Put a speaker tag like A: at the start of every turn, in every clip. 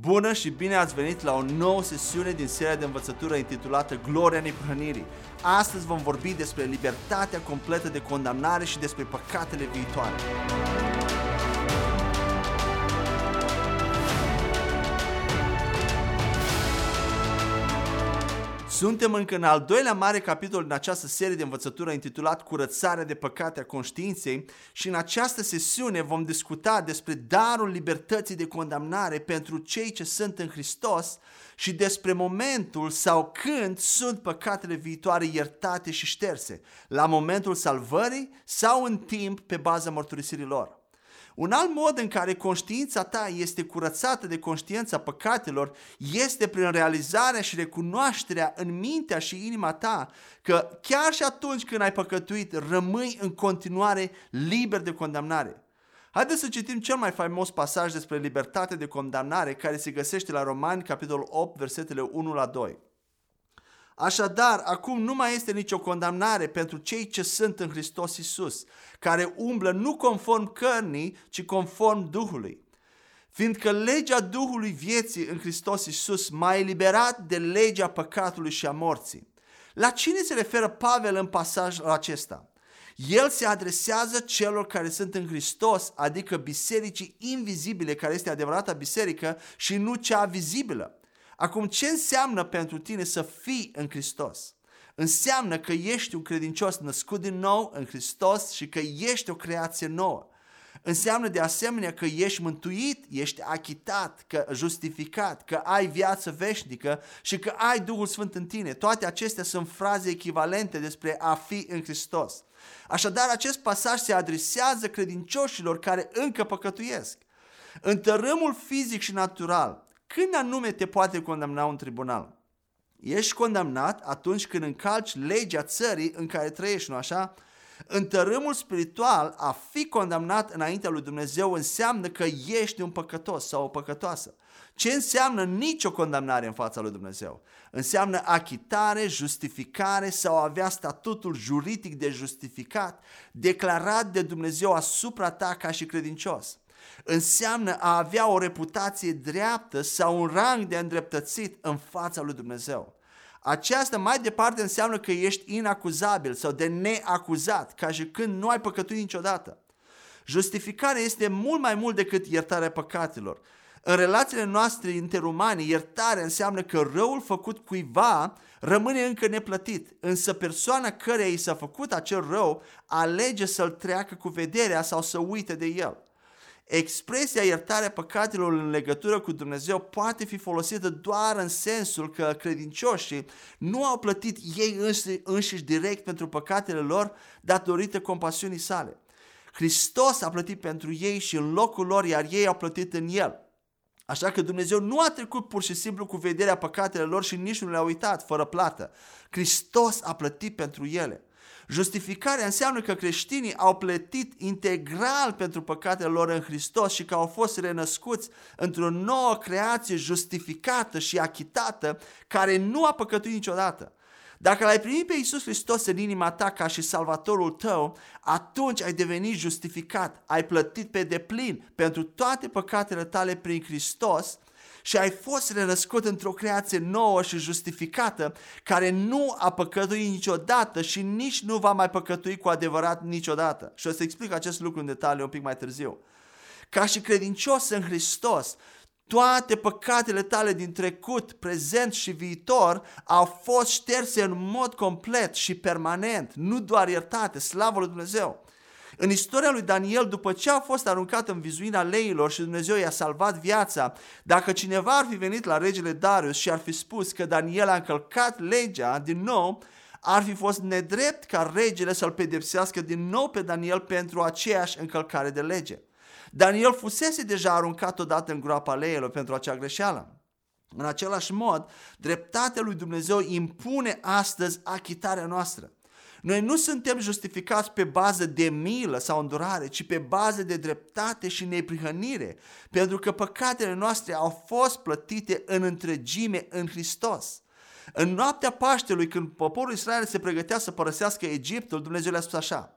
A: Bună și bine ați venit la o nouă sesiune din seria de învățătură intitulată Gloria Neprihănirii. Astăzi vom vorbi despre libertatea completă de condamnare și despre păcatele viitoare. Suntem încă în al doilea mare capitol din această serie de învățătură intitulat Curățarea de păcate a conștiinței și în această sesiune vom discuta despre darul libertății de condamnare pentru cei ce sunt în Hristos și despre momentul sau când sunt păcatele viitoare iertate și șterse, la momentul salvării sau în timp pe baza mărturisirii lor. Un alt mod în care conștiința ta este curățată de conștiința păcatelor este prin realizarea și recunoașterea în mintea și inima ta că chiar și atunci când ai păcătuit, rămâi în continuare liber de condamnare. Haideți să citim cel mai faimos pasaj despre libertate de condamnare care se găsește la Romani, capitolul 8, versetele 1 la 2. Așadar, acum nu mai este nicio condamnare pentru cei ce sunt în Hristos Isus, care umblă nu conform cărnii, ci conform Duhului. Fiindcă legea Duhului vieții în Hristos Isus m-a eliberat de legea păcatului și a morții. La cine se referă Pavel în pasajul acesta? El se adresează celor care sunt în Hristos, adică bisericii invizibile, care este adevărata biserică și nu cea vizibilă. Acum, ce înseamnă pentru tine să fii în Hristos? Înseamnă că ești un credincios născut din nou în Hristos și că ești o creație nouă. Înseamnă de asemenea că ești mântuit, ești achitat, că justificat, că ai viață veșnică și că ai Duhul Sfânt în tine. Toate acestea sunt fraze echivalente despre a fi în Hristos. Așadar, acest pasaj se adresează credincioșilor care încă păcătuiesc. În tărâmul fizic și natural, când anume te poate condamna un tribunal? Ești condamnat atunci când încalci legea țării în care trăiești, nu așa? În tărâmul spiritual, a fi condamnat înaintea lui Dumnezeu înseamnă că ești un păcătos sau o păcătoasă. Ce înseamnă nicio condamnare în fața lui Dumnezeu? Înseamnă achitare, justificare sau avea statutul juridic de justificat declarat de Dumnezeu asupra ta ca și credincios înseamnă a avea o reputație dreaptă sau un rang de îndreptățit în fața lui Dumnezeu. Aceasta mai departe înseamnă că ești inacuzabil sau de neacuzat, ca și când nu ai păcătuit niciodată. Justificarea este mult mai mult decât iertarea păcatelor. În relațiile noastre interumane, iertarea înseamnă că răul făcut cuiva rămâne încă neplătit, însă persoana căreia i s-a făcut acel rău alege să-l treacă cu vederea sau să uite de el. Expresia iertarea păcatelor în legătură cu Dumnezeu poate fi folosită doar în sensul că credincioșii nu au plătit ei înși, înșiși direct pentru păcatele lor datorită compasiunii sale. Hristos a plătit pentru ei și în locul lor, iar ei au plătit în El. Așa că Dumnezeu nu a trecut pur și simplu cu vederea păcatelor lor și nici nu le-a uitat fără plată. Hristos a plătit pentru ele. Justificarea înseamnă că creștinii au plătit integral pentru păcatele lor în Hristos și că au fost renăscuți într-o nouă creație justificată și achitată care nu a păcătuit niciodată. Dacă l-ai primit pe Iisus Hristos în inima ta ca și salvatorul tău, atunci ai devenit justificat, ai plătit pe deplin pentru toate păcatele tale prin Hristos și ai fost renăscut într-o creație nouă și justificată, care nu a păcătuit niciodată și nici nu va mai păcătui cu adevărat niciodată. Și o să explic acest lucru în detaliu un pic mai târziu. Ca și credincios în Hristos, toate păcatele tale din trecut, prezent și viitor au fost șterse în mod complet și permanent, nu doar iertate, slavă lui Dumnezeu. În istoria lui Daniel, după ce a fost aruncat în vizuina leilor și Dumnezeu i-a salvat viața, dacă cineva ar fi venit la regele Darius și ar fi spus că Daniel a încălcat legea din nou, ar fi fost nedrept ca regele să-l pedepsească din nou pe Daniel pentru aceeași încălcare de lege. Daniel fusese deja aruncat odată în groapa leilor pentru acea greșeală. În același mod, dreptatea lui Dumnezeu impune astăzi achitarea noastră. Noi nu suntem justificați pe bază de milă sau îndurare, ci pe bază de dreptate și neprihănire, pentru că păcatele noastre au fost plătite în întregime în Hristos. În noaptea Paștelui, când poporul Israel se pregătea să părăsească Egiptul, Dumnezeu le-a spus așa,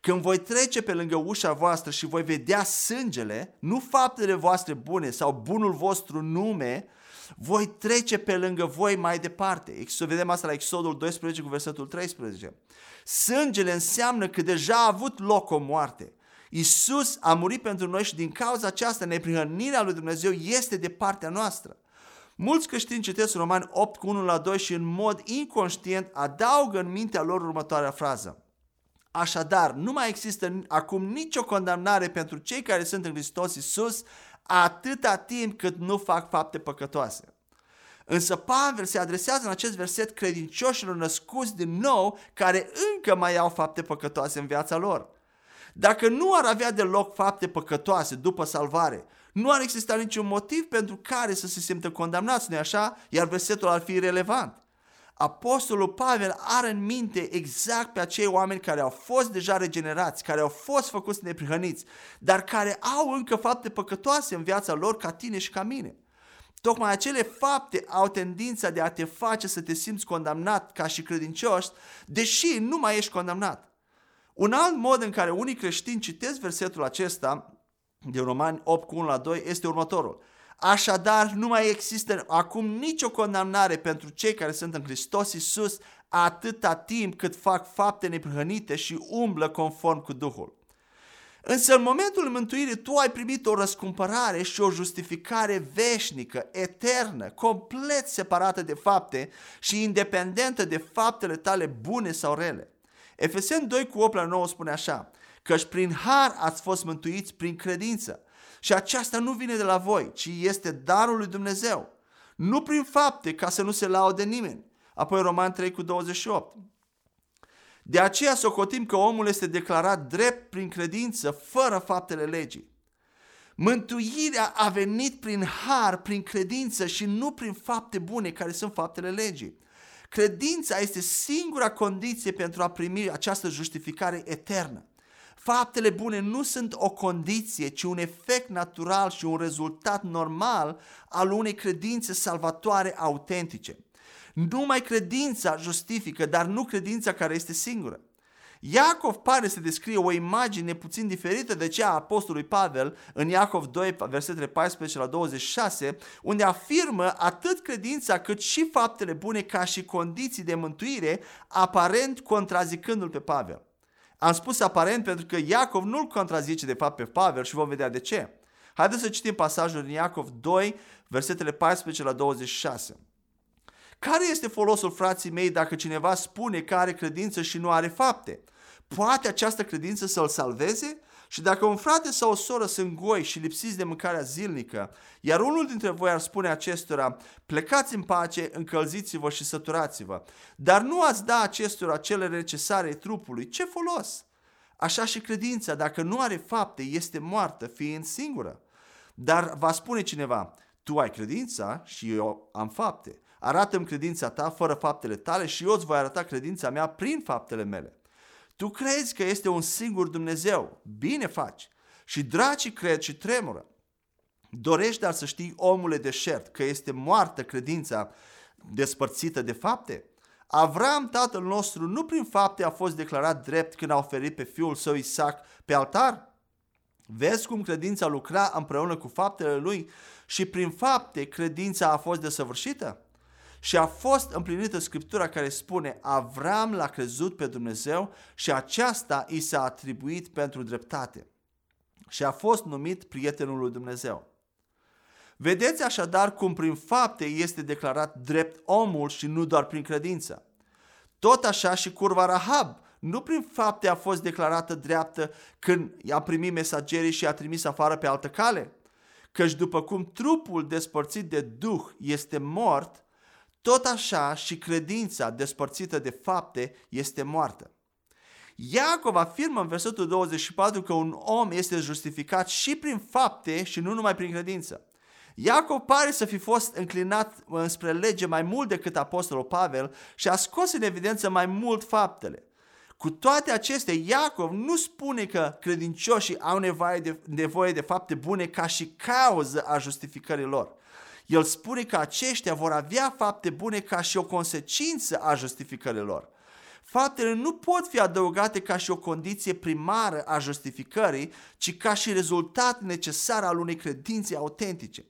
A: Când voi trece pe lângă ușa voastră și voi vedea sângele, nu faptele voastre bune sau bunul vostru nume, voi trece pe lângă voi mai departe. Să vedem asta la Exodul 12 cu versetul 13. Sângele înseamnă că deja a avut loc o moarte. Isus a murit pentru noi și din cauza aceasta neprihănirea lui Dumnezeu este de partea noastră. Mulți creștini citesc Romani 8 cu 1 la 2 și în mod inconștient adaugă în mintea lor următoarea frază. Așadar, nu mai există acum nicio condamnare pentru cei care sunt în Hristos Isus atâta timp cât nu fac fapte păcătoase. Însă Pavel se adresează în acest verset credincioșilor născuți din nou care încă mai au fapte păcătoase în viața lor. Dacă nu ar avea deloc fapte păcătoase după salvare, nu ar exista niciun motiv pentru care să se simtă condamnați, nu așa? Iar versetul ar fi relevant. Apostolul Pavel are în minte exact pe acei oameni care au fost deja regenerați, care au fost făcuți neprihăniți, dar care au încă fapte păcătoase în viața lor ca tine și ca mine. Tocmai acele fapte au tendința de a te face să te simți condamnat ca și credincios, deși nu mai ești condamnat. Un alt mod în care unii creștini citesc versetul acesta din Romani 8 cu 1 la 2 este următorul. Așadar, nu mai există acum nicio condamnare pentru cei care sunt în Hristos Isus atâta timp cât fac fapte neprihănite și umblă conform cu Duhul. Însă în momentul mântuirii tu ai primit o răscumpărare și o justificare veșnică, eternă, complet separată de fapte și independentă de faptele tale bune sau rele. Efeseni 2 cu 8 la 9 spune așa, căci prin har ați fost mântuiți prin credință. Și aceasta nu vine de la voi, ci este darul lui Dumnezeu. Nu prin fapte, ca să nu se laude nimeni. Apoi Roman 3 cu 28. De aceea socotim că omul este declarat drept prin credință, fără faptele legii. Mântuirea a venit prin har, prin credință și nu prin fapte bune, care sunt faptele legii. Credința este singura condiție pentru a primi această justificare eternă. Faptele bune nu sunt o condiție, ci un efect natural și un rezultat normal al unei credințe salvatoare autentice. Numai credința justifică, dar nu credința care este singură. Iacov pare să descrie o imagine puțin diferită de cea a apostolului Pavel în Iacov 2, versetele 14 la 26, unde afirmă atât credința cât și faptele bune ca și condiții de mântuire, aparent contrazicându-l pe Pavel. Am spus aparent pentru că Iacov nu-l contrazice de fapt pe Pavel și vom vedea de ce. Haideți să citim pasajul din Iacov 2, versetele 14 la 26. Care este folosul frații mei dacă cineva spune că are credință și nu are fapte? Poate această credință să-l salveze? Și dacă un frate sau o soră sunt goi și lipsiți de mâncarea zilnică, iar unul dintre voi ar spune acestora, plecați în pace, încălziți-vă și săturați-vă, dar nu ați da acestora cele necesare trupului, ce folos? Așa și credința, dacă nu are fapte, este moartă, fiind singură. Dar va spune cineva, tu ai credința și eu am fapte. Arată-mi credința ta fără faptele tale și eu îți voi arăta credința mea prin faptele mele. Tu crezi că este un singur Dumnezeu. Bine faci. Și dracii cred și tremură. Dorești dar să știi, omule deșert, că este moartă credința despărțită de fapte? Avram, tatăl nostru, nu prin fapte a fost declarat drept când a oferit pe fiul său Isaac pe altar? Vezi cum credința lucra împreună cu faptele lui și prin fapte credința a fost desăvârșită? Și a fost împlinită Scriptura care spune Avram l-a crezut pe Dumnezeu și aceasta i s-a atribuit pentru dreptate. Și a fost numit prietenul lui Dumnezeu. Vedeți așadar cum prin fapte este declarat drept omul și nu doar prin credință. Tot așa și curva Rahab, nu prin fapte a fost declarată dreaptă când i-a primit mesagerii și a trimis afară pe altă cale. Căci după cum trupul despărțit de Duh este mort, tot așa și credința despărțită de fapte este moartă. Iacov afirmă în versetul 24 că un om este justificat și prin fapte și nu numai prin credință. Iacov pare să fi fost înclinat înspre lege mai mult decât apostolul Pavel și a scos în evidență mai mult faptele. Cu toate acestea, Iacov nu spune că credincioșii au nevoie de, nevoie de fapte bune ca și cauză a justificării lor. El spune că aceștia vor avea fapte bune ca și o consecință a justificării lor. Faptele nu pot fi adăugate ca și o condiție primară a justificării, ci ca și rezultat necesar al unei credințe autentice.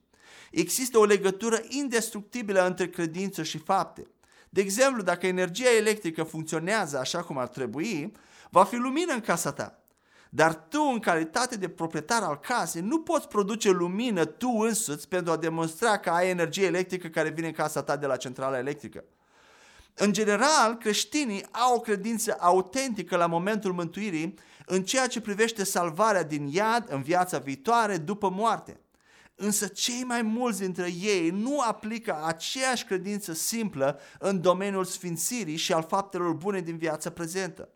A: Există o legătură indestructibilă între credință și fapte. De exemplu, dacă energia electrică funcționează așa cum ar trebui, va fi lumină în casa ta. Dar tu, în calitate de proprietar al casei, nu poți produce lumină tu însuți pentru a demonstra că ai energie electrică care vine în casa ta de la centrala electrică. În general, creștinii au o credință autentică la momentul mântuirii în ceea ce privește salvarea din iad în viața viitoare după moarte. Însă cei mai mulți dintre ei nu aplică aceeași credință simplă în domeniul sfințirii și al faptelor bune din viața prezentă.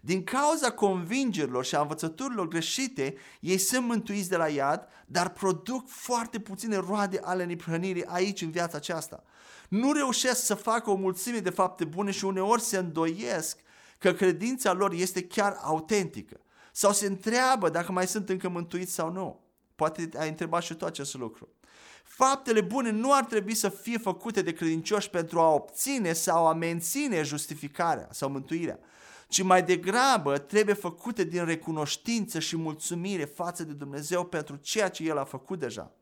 A: Din cauza convingerilor și a învățăturilor greșite, ei sunt mântuiți de la iad, dar produc foarte puține roade ale neprihănirii aici în viața aceasta. Nu reușesc să facă o mulțime de fapte bune și uneori se îndoiesc că credința lor este chiar autentică. Sau se întreabă dacă mai sunt încă mântuiți sau nu. Poate ai întrebat și tu acest lucru. Faptele bune nu ar trebui să fie făcute de credincioși pentru a obține sau a menține justificarea sau mântuirea, ci mai degrabă trebuie făcute din recunoștință și mulțumire față de Dumnezeu pentru ceea ce El a făcut deja.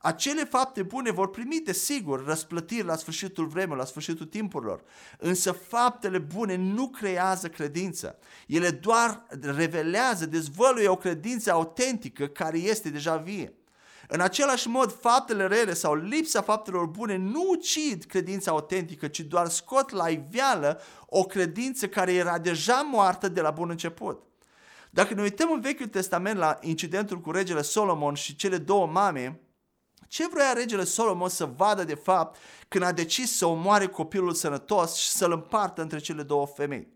A: Acele fapte bune vor primi, desigur, răsplătiri la sfârșitul vremii, la sfârșitul timpurilor. Însă faptele bune nu creează credință. Ele doar revelează, dezvăluie o credință autentică care este deja vie. În același mod, faptele rele sau lipsa faptelor bune nu ucid credința autentică, ci doar scot la iveală o credință care era deja moartă de la bun început. Dacă ne uităm în Vechiul Testament la incidentul cu regele Solomon și cele două mame, ce vrea regele Solomon să vadă de fapt când a decis să omoare copilul sănătos și să-l împartă între cele două femei?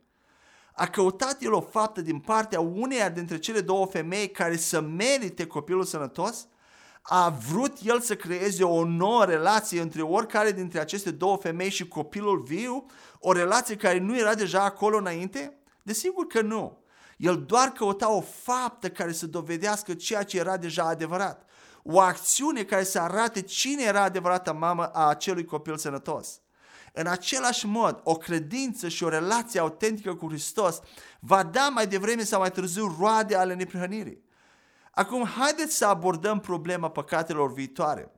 A: A căutat el o faptă din partea uneia dintre cele două femei care să merite copilul sănătos? A vrut el să creeze o nouă relație între oricare dintre aceste două femei și copilul viu? O relație care nu era deja acolo înainte? Desigur că nu. El doar căuta o faptă care să dovedească ceea ce era deja adevărat o acțiune care să arate cine era adevărata mamă a acelui copil sănătos. În același mod, o credință și o relație autentică cu Hristos va da mai devreme sau mai târziu roade ale neprihănirii. Acum, haideți să abordăm problema păcatelor viitoare,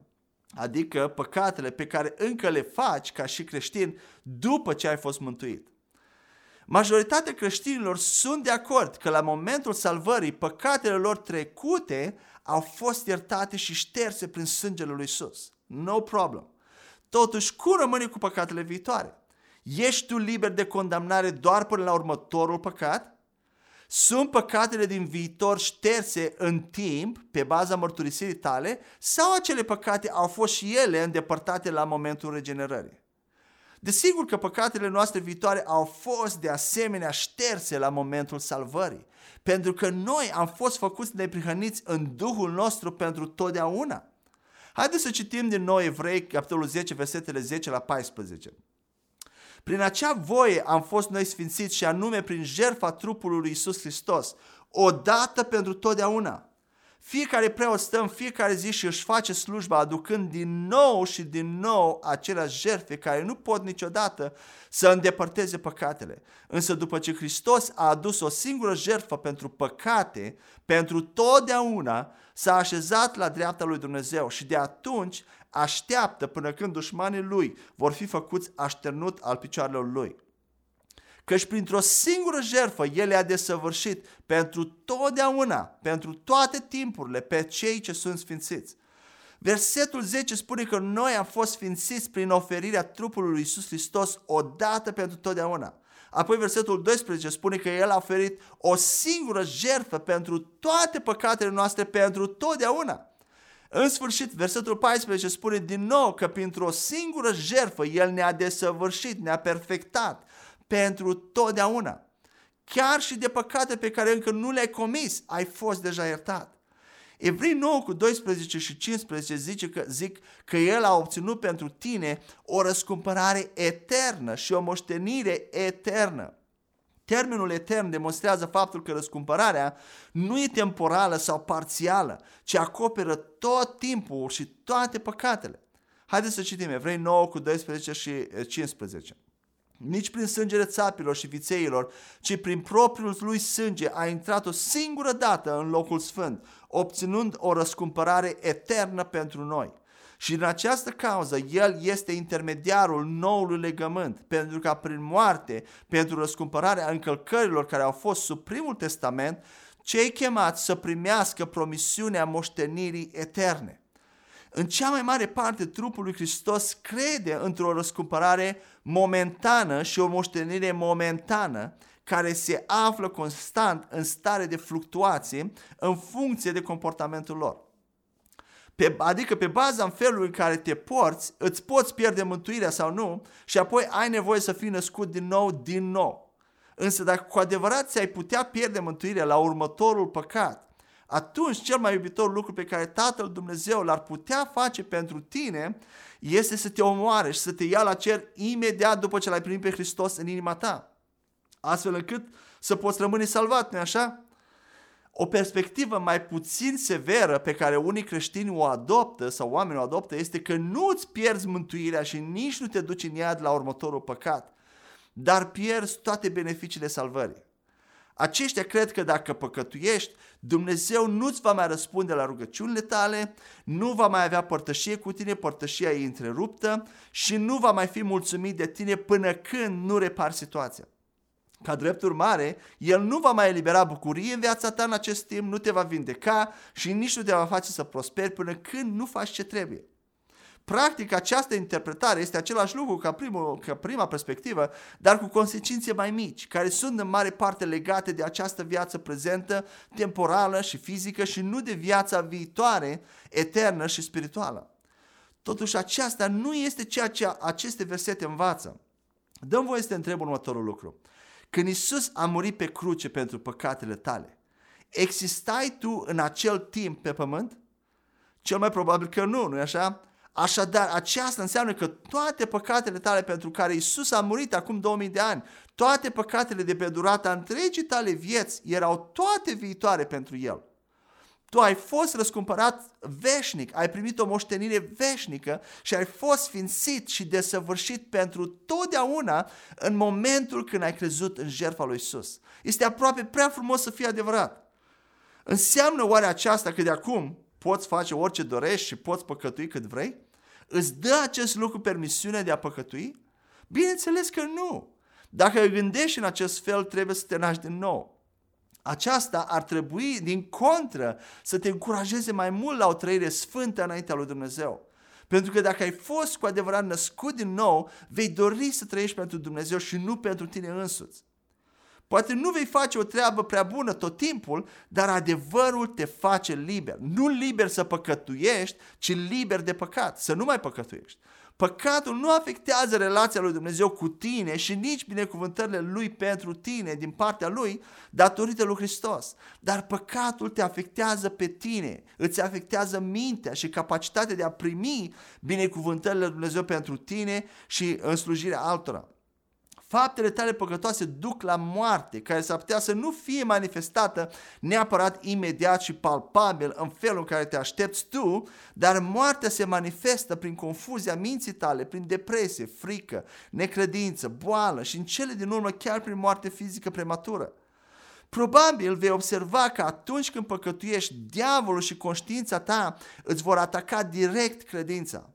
A: adică păcatele pe care încă le faci ca și creștin după ce ai fost mântuit. Majoritatea creștinilor sunt de acord că la momentul salvării păcatele lor trecute au fost iertate și șterse prin sângele lui Isus. No problem. Totuși, cum rămâne cu păcatele viitoare? Ești tu liber de condamnare doar până la următorul păcat? Sunt păcatele din viitor șterse în timp pe baza mărturisirii tale sau acele păcate au fost și ele îndepărtate la momentul regenerării? Desigur că păcatele noastre viitoare au fost de asemenea șterse la momentul salvării, pentru că noi am fost făcuți neprihăniți în Duhul nostru pentru totdeauna. Haideți să citim din nou Evrei, capitolul 10, versetele 10 la 14. Prin acea voie am fost noi sfințiți și anume prin jertfa trupului lui Isus Hristos, odată pentru totdeauna. Fiecare preot stă în fiecare zi și își face slujba aducând din nou și din nou aceleași jertfe care nu pot niciodată să îndepărteze păcatele. Însă după ce Hristos a adus o singură jertfă pentru păcate, pentru totdeauna s-a așezat la dreapta lui Dumnezeu și de atunci așteaptă până când dușmanii lui vor fi făcuți așternut al picioarelor lui căci printr-o singură jertfă El a desăvârșit pentru totdeauna, pentru toate timpurile, pe cei ce sunt sfințiți. Versetul 10 spune că noi am fost sfințiți prin oferirea trupului lui Iisus Hristos odată pentru totdeauna. Apoi versetul 12 spune că El a oferit o singură jertfă pentru toate păcatele noastre pentru totdeauna. În sfârșit, versetul 14 spune din nou că printr-o singură jertfă El ne-a desăvârșit, ne-a perfectat, pentru totdeauna. Chiar și de păcate pe care încă nu le-ai comis, ai fost deja iertat. Evrei 9 cu 12 și 15 zice că, zic că El a obținut pentru tine o răscumpărare eternă și o moștenire eternă. Termenul etern demonstrează faptul că răscumpărarea nu e temporală sau parțială, ci acoperă tot timpul și toate păcatele. Haideți să citim Evrei 9 cu 12 și 15. Nici prin sângele țapilor și vițeilor, ci prin propriul lui sânge a intrat o singură dată în locul sfânt, obținând o răscumpărare eternă pentru noi. Și în această cauză El este intermediarul noului legământ, pentru ca prin moarte, pentru răscumpărarea încălcărilor care au fost sub primul testament, cei chemați să primească promisiunea moștenirii eterne. În cea mai mare parte, trupul lui Hristos crede într-o răscumpărare momentană și o moștenire momentană care se află constant în stare de fluctuație în funcție de comportamentul lor. Pe, adică pe baza în felul în care te porți, îți poți pierde mântuirea sau nu și apoi ai nevoie să fii născut din nou, din nou. Însă dacă cu adevărat ți-ai putea pierde mântuirea la următorul păcat, atunci cel mai iubitor lucru pe care Tatăl Dumnezeu l-ar putea face pentru tine este să te omoare și să te ia la cer imediat după ce l-ai primit pe Hristos în inima ta. Astfel încât să poți rămâne salvat, nu așa? O perspectivă mai puțin severă pe care unii creștini o adoptă sau oamenii o adoptă este că nu îți pierzi mântuirea și nici nu te duci în iad la următorul păcat, dar pierzi toate beneficiile salvării. Aceștia cred că dacă păcătuiești, Dumnezeu nu-ți va mai răspunde la rugăciunile tale, nu va mai avea părtășie cu tine, părtășia e întreruptă și nu va mai fi mulțumit de tine până când nu repari situația. Ca drept urmare, El nu va mai elibera bucurie în viața ta în acest timp, nu te va vindeca și nici nu te va face să prosperi până când nu faci ce trebuie. Practic, această interpretare este același lucru ca, primul, ca prima perspectivă, dar cu consecințe mai mici, care sunt în mare parte legate de această viață prezentă, temporală și fizică și nu de viața viitoare, eternă și spirituală. Totuși, aceasta nu este ceea ce aceste versete învață. Dăm voie să te întreb următorul lucru. Când Isus a murit pe cruce pentru păcatele tale, existai tu în acel timp pe pământ? Cel mai probabil că nu, nu-i așa? Așadar, aceasta înseamnă că toate păcatele tale pentru care Isus a murit acum 2000 de ani, toate păcatele de pe durata întregii tale vieți erau toate viitoare pentru El. Tu ai fost răscumpărat veșnic, ai primit o moștenire veșnică și ai fost sfințit și desăvârșit pentru totdeauna în momentul când ai crezut în jertfa lui Isus. Este aproape prea frumos să fie adevărat. Înseamnă oare aceasta că de acum poți face orice dorești și poți păcătui cât vrei? Îți dă acest lucru permisiunea de a păcătui? Bineînțeles că nu. Dacă gândești în acest fel, trebuie să te naști din nou aceasta ar trebui, din contră, să te încurajeze mai mult la o trăire sfântă înaintea lui Dumnezeu. Pentru că dacă ai fost cu adevărat născut din nou, vei dori să trăiești pentru Dumnezeu și nu pentru tine însuți. Poate nu vei face o treabă prea bună tot timpul, dar adevărul te face liber. Nu liber să păcătuiești, ci liber de păcat, să nu mai păcătuiești. Păcatul nu afectează relația lui Dumnezeu cu tine și nici binecuvântările lui pentru tine din partea lui datorită lui Hristos. Dar păcatul te afectează pe tine, îți afectează mintea și capacitatea de a primi binecuvântările lui Dumnezeu pentru tine și în slujirea altora. Faptele tale păcătoase duc la moarte, care s-ar putea să nu fie manifestată neapărat imediat și palpabil în felul în care te aștepți tu, dar moartea se manifestă prin confuzia minții tale, prin depresie, frică, necredință, boală și în cele din urmă chiar prin moarte fizică prematură. Probabil vei observa că atunci când păcătuiești, diavolul și conștiința ta îți vor ataca direct credința.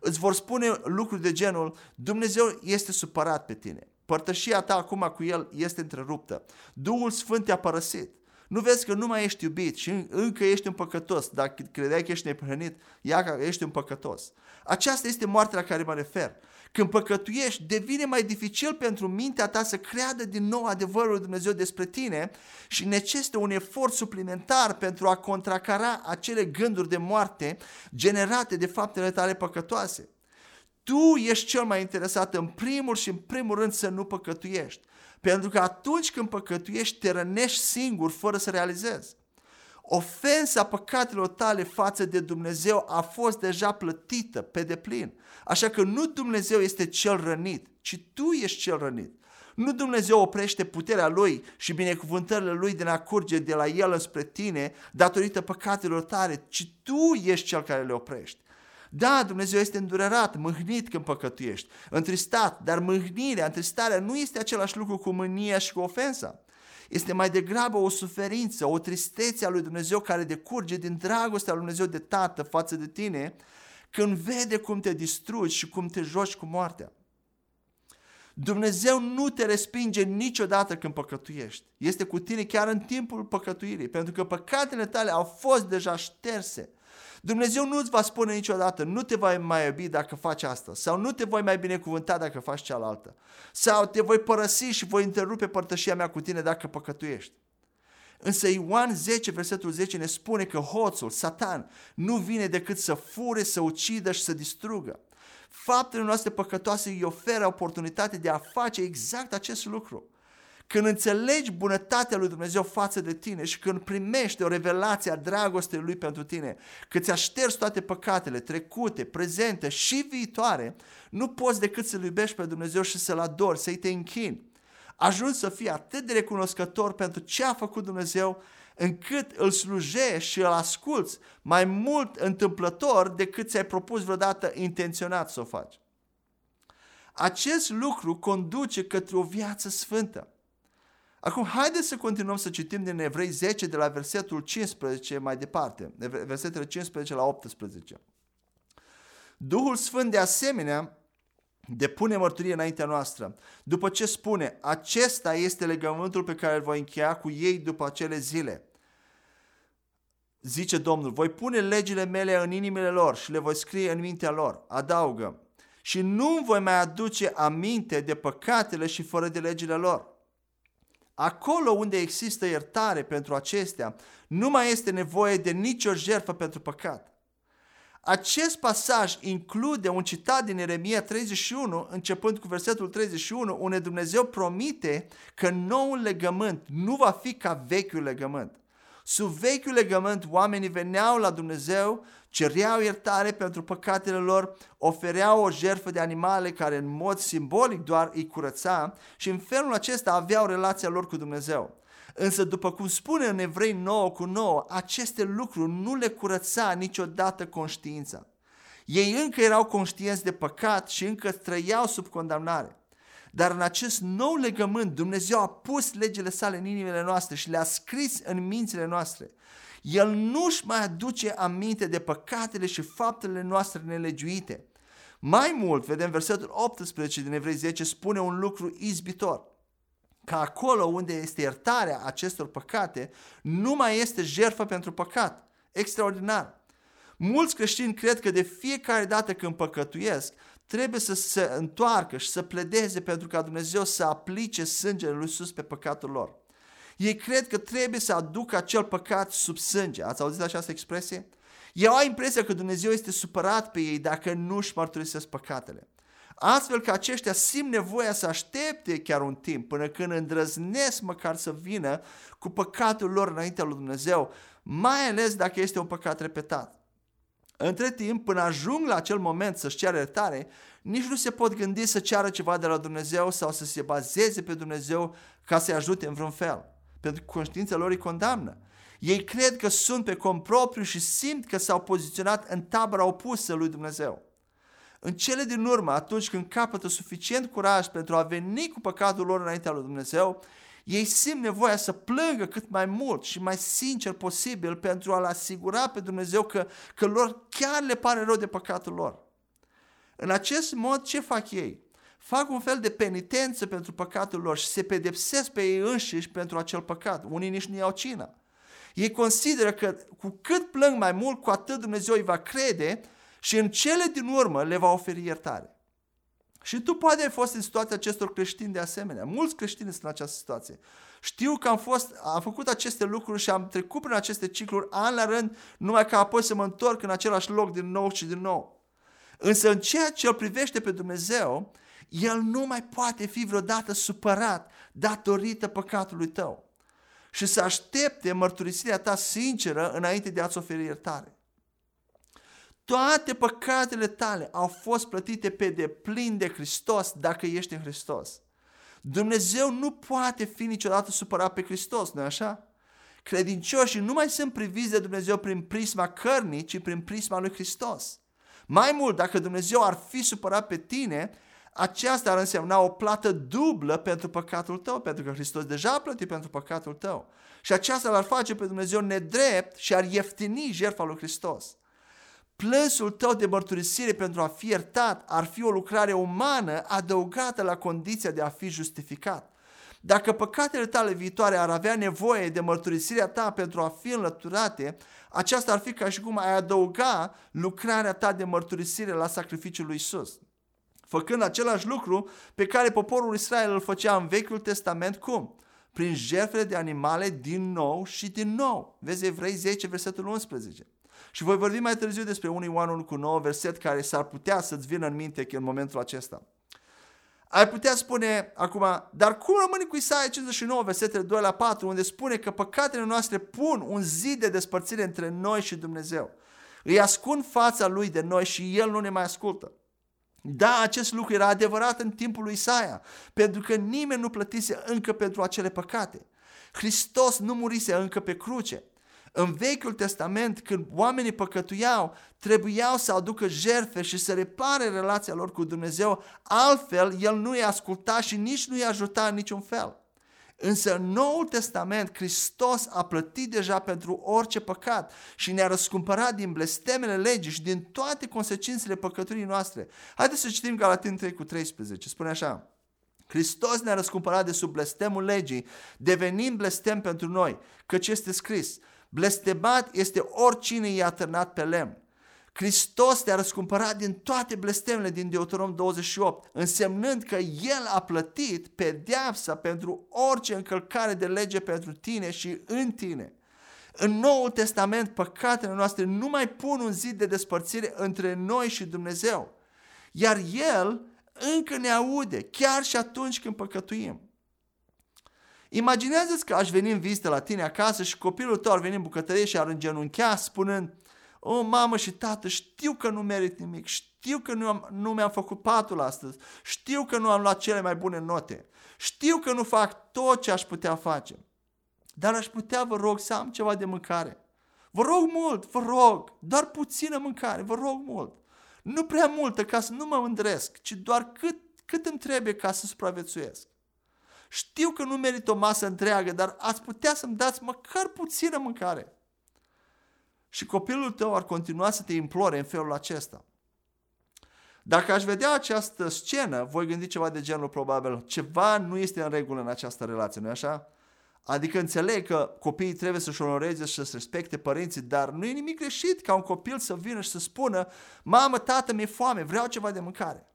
A: Îți vor spune lucruri de genul, Dumnezeu este supărat pe tine. Părtășia ta acum cu El este întreruptă. Duhul Sfânt te-a părăsit. Nu vezi că nu mai ești iubit și încă ești un păcătos. Dacă credeai că ești neprănit, ia că ești un păcătos. Aceasta este moartea la care mă refer. Când păcătuiești, devine mai dificil pentru mintea ta să creadă din nou adevărul lui Dumnezeu despre tine și necesită un efort suplimentar pentru a contracara acele gânduri de moarte generate de faptele tale păcătoase. Tu ești cel mai interesat în primul și în primul rând să nu păcătuiești. Pentru că atunci când păcătuiești, te rănești singur fără să realizezi. Ofensa păcatelor tale față de Dumnezeu a fost deja plătită pe deplin. Așa că nu Dumnezeu este cel rănit, ci tu ești cel rănit. Nu Dumnezeu oprește puterea Lui și binecuvântările Lui din a curge de la El înspre tine datorită păcatelor tale, ci tu ești cel care le oprești. Da, Dumnezeu este îndurerat, mâhnit când păcătuiești, întristat, dar mâhnirea, întristarea nu este același lucru cu mânia și cu ofensa. Este mai degrabă o suferință, o tristețe a lui Dumnezeu care decurge din dragostea lui Dumnezeu de tată față de tine când vede cum te distrugi și cum te joci cu moartea. Dumnezeu nu te respinge niciodată când păcătuiești. Este cu tine chiar în timpul păcătuirii, pentru că păcatele tale au fost deja șterse. Dumnezeu nu îți va spune niciodată, nu te voi mai iubi dacă faci asta, sau nu te voi mai binecuvânta dacă faci cealaltă, sau te voi părăsi și voi întrerupe părtășia mea cu tine dacă păcătuiești. Însă Ioan 10, versetul 10 ne spune că hoțul, Satan, nu vine decât să fure, să ucidă și să distrugă. Faptele noastre păcătoase îi oferă oportunitatea de a face exact acest lucru. Când înțelegi bunătatea lui Dumnezeu față de tine și când primești o revelație a dragostei lui pentru tine, că ți-a șters toate păcatele trecute, prezente și viitoare, nu poți decât să-L iubești pe Dumnezeu și să-L adori, să-i te închini. Ajungi să fii atât de recunoscător pentru ce a făcut Dumnezeu încât îl slujești și îl asculți mai mult întâmplător decât ți-ai propus vreodată intenționat să o faci. Acest lucru conduce către o viață sfântă. Acum, haideți să continuăm să citim din Evrei 10 de la versetul 15 mai departe, versetele 15 la 18. Duhul Sfânt de asemenea depune mărturie înaintea noastră, după ce spune, acesta este legământul pe care îl voi încheia cu ei după acele zile. Zice Domnul, voi pune legile mele în inimile lor și le voi scrie în mintea lor. Adaugă, și nu voi mai aduce aminte de păcatele și fără de legile lor. Acolo unde există iertare pentru acestea, nu mai este nevoie de nicio jertfă pentru păcat. Acest pasaj include un citat din Eremia 31, începând cu versetul 31, unde Dumnezeu promite că noul legământ nu va fi ca vechiul legământ. Sub vechiul legământ, oamenii veneau la Dumnezeu, cereau iertare pentru păcatele lor, ofereau o jertfă de animale care în mod simbolic doar îi curăța și în felul acesta aveau relația lor cu Dumnezeu. Însă, după cum spune în Evrei 9 cu 9, aceste lucruri nu le curăța niciodată conștiința. Ei încă erau conștienți de păcat și încă trăiau sub condamnare. Dar în acest nou legământ Dumnezeu a pus legile sale în inimile noastre și le-a scris în mințile noastre. El nu-și mai aduce aminte de păcatele și faptele noastre nelegiuite. Mai mult, vedem versetul 18 din Evrei 10, spune un lucru izbitor. Că acolo unde este iertarea acestor păcate, nu mai este jertfă pentru păcat. Extraordinar. Mulți creștini cred că de fiecare dată când păcătuiesc, trebuie să se întoarcă și să pledeze pentru ca Dumnezeu să aplice sângele lui Iisus pe păcatul lor. Ei cred că trebuie să aducă acel păcat sub sânge. Ați auzit această expresie? Ei au impresia că Dumnezeu este supărat pe ei dacă nu își mărturisesc păcatele. Astfel că aceștia simt nevoia să aștepte chiar un timp până când îndrăznesc măcar să vină cu păcatul lor înaintea lui Dumnezeu, mai ales dacă este un păcat repetat. Între timp, până ajung la acel moment să-și ceară iertare, nici nu se pot gândi să ceară ceva de la Dumnezeu sau să se bazeze pe Dumnezeu ca să-i ajute în vreun fel. Pentru că conștiința lor îi condamnă. Ei cred că sunt pe cont propriu și simt că s-au poziționat în tabăra opusă lui Dumnezeu. În cele din urmă, atunci când capătă suficient curaj pentru a veni cu păcatul lor înaintea lui Dumnezeu, ei simt nevoia să plângă cât mai mult și mai sincer posibil pentru a-L asigura pe Dumnezeu că, că lor chiar le pare rău de păcatul lor. În acest mod, ce fac ei? Fac un fel de penitență pentru păcatul lor și se pedepsesc pe ei înșiși pentru acel păcat. Unii nici nu iau cină. Ei consideră că cu cât plâng mai mult, cu atât Dumnezeu îi va crede și în cele din urmă le va oferi iertare. Și tu poate ai fost în situația acestor creștini de asemenea. Mulți creștini sunt în această situație. Știu că am, fost, am făcut aceste lucruri și am trecut prin aceste cicluri an la rând, numai ca apoi să mă întorc în același loc din nou și din nou. Însă în ceea ce îl privește pe Dumnezeu, El nu mai poate fi vreodată supărat datorită păcatului tău. Și să aștepte mărturisirea ta sinceră înainte de a-ți oferi iertare. Toate păcatele tale au fost plătite pe deplin de Hristos dacă ești în Hristos. Dumnezeu nu poate fi niciodată supărat pe Hristos, nu așa? Credincioșii nu mai sunt priviți de Dumnezeu prin prisma cărnii, ci prin prisma lui Hristos. Mai mult, dacă Dumnezeu ar fi supărat pe tine, aceasta ar însemna o plată dublă pentru păcatul tău, pentru că Hristos deja a plătit pentru păcatul tău. Și aceasta l-ar face pe Dumnezeu nedrept și ar ieftini jertfa lui Hristos. Plânsul tău de mărturisire pentru a fi iertat ar fi o lucrare umană adăugată la condiția de a fi justificat. Dacă păcatele tale viitoare ar avea nevoie de mărturisirea ta pentru a fi înlăturate, aceasta ar fi ca și cum ai adăuga lucrarea ta de mărturisire la sacrificiul lui Isus. Făcând același lucru pe care poporul Israel îl făcea în Vechiul Testament, cum? Prin jertfele de animale din nou și din nou. Vezi Evrei 10, versetul 11. Și voi vorbi mai târziu despre 1 Ioan 1 cu 9 verset care s-ar putea să-ți vină în minte în momentul acesta. Ai putea spune acum, dar cum rămâne cu Isaia 59, versetele 2 la 4, unde spune că păcatele noastre pun un zid de despărțire între noi și Dumnezeu. Îi ascund fața lui de noi și el nu ne mai ascultă. Da, acest lucru era adevărat în timpul lui Isaia, pentru că nimeni nu plătise încă pentru acele păcate. Hristos nu murise încă pe cruce. În Vechiul Testament, când oamenii păcătuiau, trebuiau să aducă jertfe și să repare relația lor cu Dumnezeu, altfel El nu i-a asculta și nici nu i-a ajuta în niciun fel. Însă în Noul Testament Hristos a plătit deja pentru orice păcat și ne-a răscumpărat din blestemele legii și din toate consecințele păcăturii noastre. Haideți să citim Galatin 3 cu 13. Spune așa. Hristos ne-a răscumpărat de sub blestemul legii, devenind blestem pentru noi, căci este scris, Blestemat este oricine i-a târnat pe lemn. Hristos te-a răscumpărat din toate blestemele din Deuteronom 28, însemnând că El a plătit pedeapsa pentru orice încălcare de lege pentru tine și în tine. În Noul Testament, păcatele noastre nu mai pun un zid de despărțire între noi și Dumnezeu, iar El încă ne aude, chiar și atunci când păcătuim. Imaginează-ți că aș veni în vizită la tine acasă și copilul tău ar veni în bucătărie și ar îngenunchea spunând O, oh, mamă și tată, știu că nu merit nimic, știu că nu, am, nu mi-am făcut patul astăzi, știu că nu am luat cele mai bune note, știu că nu fac tot ce aș putea face, dar aș putea, vă rog, să am ceva de mâncare. Vă rog mult, vă rog, doar puțină mâncare, vă rog mult. Nu prea multă ca să nu mă îndresc, ci doar cât, cât îmi trebuie ca să supraviețuiesc. Știu că nu merit o masă întreagă, dar ați putea să-mi dați măcar puțină mâncare. Și copilul tău ar continua să te implore în felul acesta. Dacă aș vedea această scenă, voi gândi ceva de genul probabil, ceva nu este în regulă în această relație, nu așa? Adică înțeleg că copiii trebuie să-și onoreze și să-și respecte părinții, dar nu e nimic greșit ca un copil să vină și să spună Mamă, tată, mi-e foame, vreau ceva de mâncare.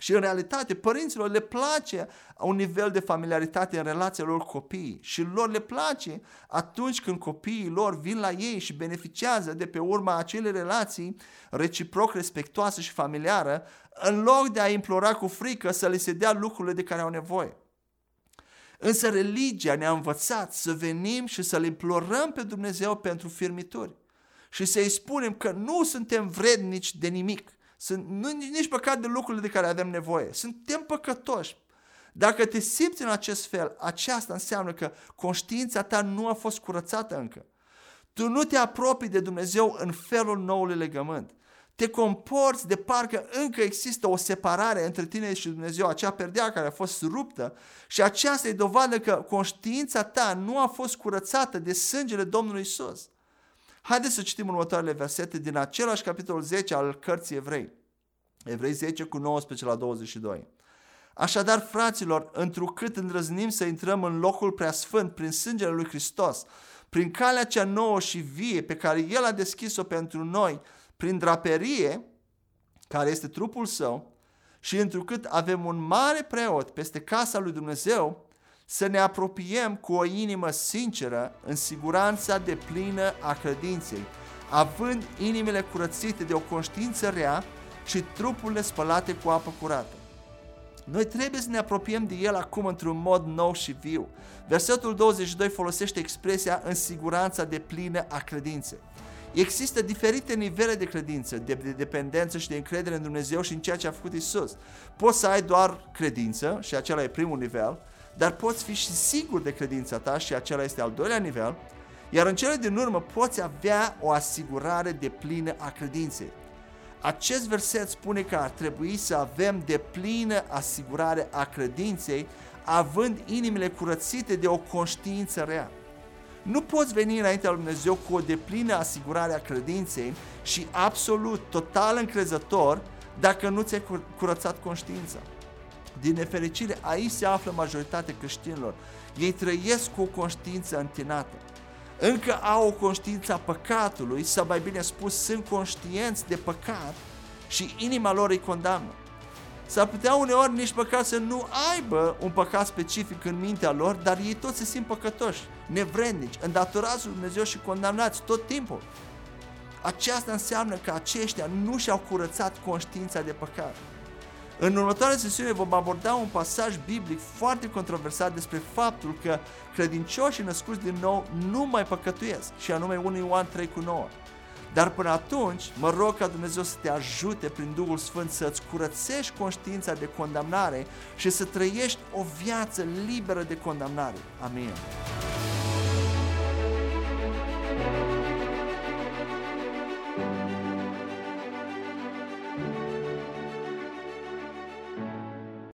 A: Și în realitate, părinților le place un nivel de familiaritate în relația lor cu copiii. Și lor le place atunci când copiii lor vin la ei și beneficiază de pe urma acelei relații reciproc respectoase și familiară, în loc de a implora cu frică să le se dea lucrurile de care au nevoie. Însă religia ne-a învățat să venim și să-L implorăm pe Dumnezeu pentru firmituri. Și să-i spunem că nu suntem vrednici de nimic, sunt, nu, nici păcat de lucrurile de care avem nevoie. Suntem păcătoși. Dacă te simți în acest fel, aceasta înseamnă că conștiința ta nu a fost curățată încă. Tu nu te apropii de Dumnezeu în felul noului legământ. Te comporți de parcă încă există o separare între tine și Dumnezeu, acea perdea care a fost ruptă și aceasta e dovadă că conștiința ta nu a fost curățată de sângele Domnului Isus. Haideți să citim următoarele versete din același capitol 10 al cărții Evrei. Evrei 10 cu 19 la 22. Așadar, fraților, întrucât îndrăznim să intrăm în locul preasfânt prin sângele lui Hristos, prin calea cea nouă și vie pe care El a deschis-o pentru noi, prin draperie, care este trupul său, și întrucât avem un mare preot peste casa lui Dumnezeu, să ne apropiem cu o inimă sinceră, în siguranța de plină a credinței, având inimile curățite de o conștiință rea și trupurile spălate cu apă curată. Noi trebuie să ne apropiem de El acum într-un mod nou și viu. Versetul 22 folosește expresia în siguranța de plină a credinței. Există diferite nivele de credință, de, de dependență și de încredere în Dumnezeu și în ceea ce a făcut Isus. Poți să ai doar credință și acela e primul nivel, dar poți fi și sigur de credința ta și acela este al doilea nivel, iar în cele din urmă poți avea o asigurare de plină a credinței. Acest verset spune că ar trebui să avem de plină asigurare a credinței, având inimile curățite de o conștiință rea. Nu poți veni înaintea lui Dumnezeu cu o deplină asigurare a credinței și absolut, total încrezător dacă nu ți-ai curățat conștiința. Din nefericire, aici se află majoritatea creștinilor. Ei trăiesc cu o conștiință întinată. Încă au o conștiință a păcatului, sau mai bine spus, sunt conștienți de păcat și inima lor îi condamnă. S-ar putea uneori nici măcar să nu aibă un păcat specific în mintea lor, dar ei toți se simt păcătoși, nevrednici, îndatorați lui Dumnezeu și condamnați tot timpul. Aceasta înseamnă că aceștia nu și-au curățat conștiința de păcat. În următoarea sesiune vom aborda un pasaj biblic foarte controversat despre faptul că credincioșii născuți din nou nu mai păcătuiesc, și anume 1 Ioan 3 cu 9. Dar până atunci, mă rog ca Dumnezeu să te ajute prin Duhul Sfânt să-ți curățești conștiința de condamnare și să trăiești o viață liberă de condamnare. Amin.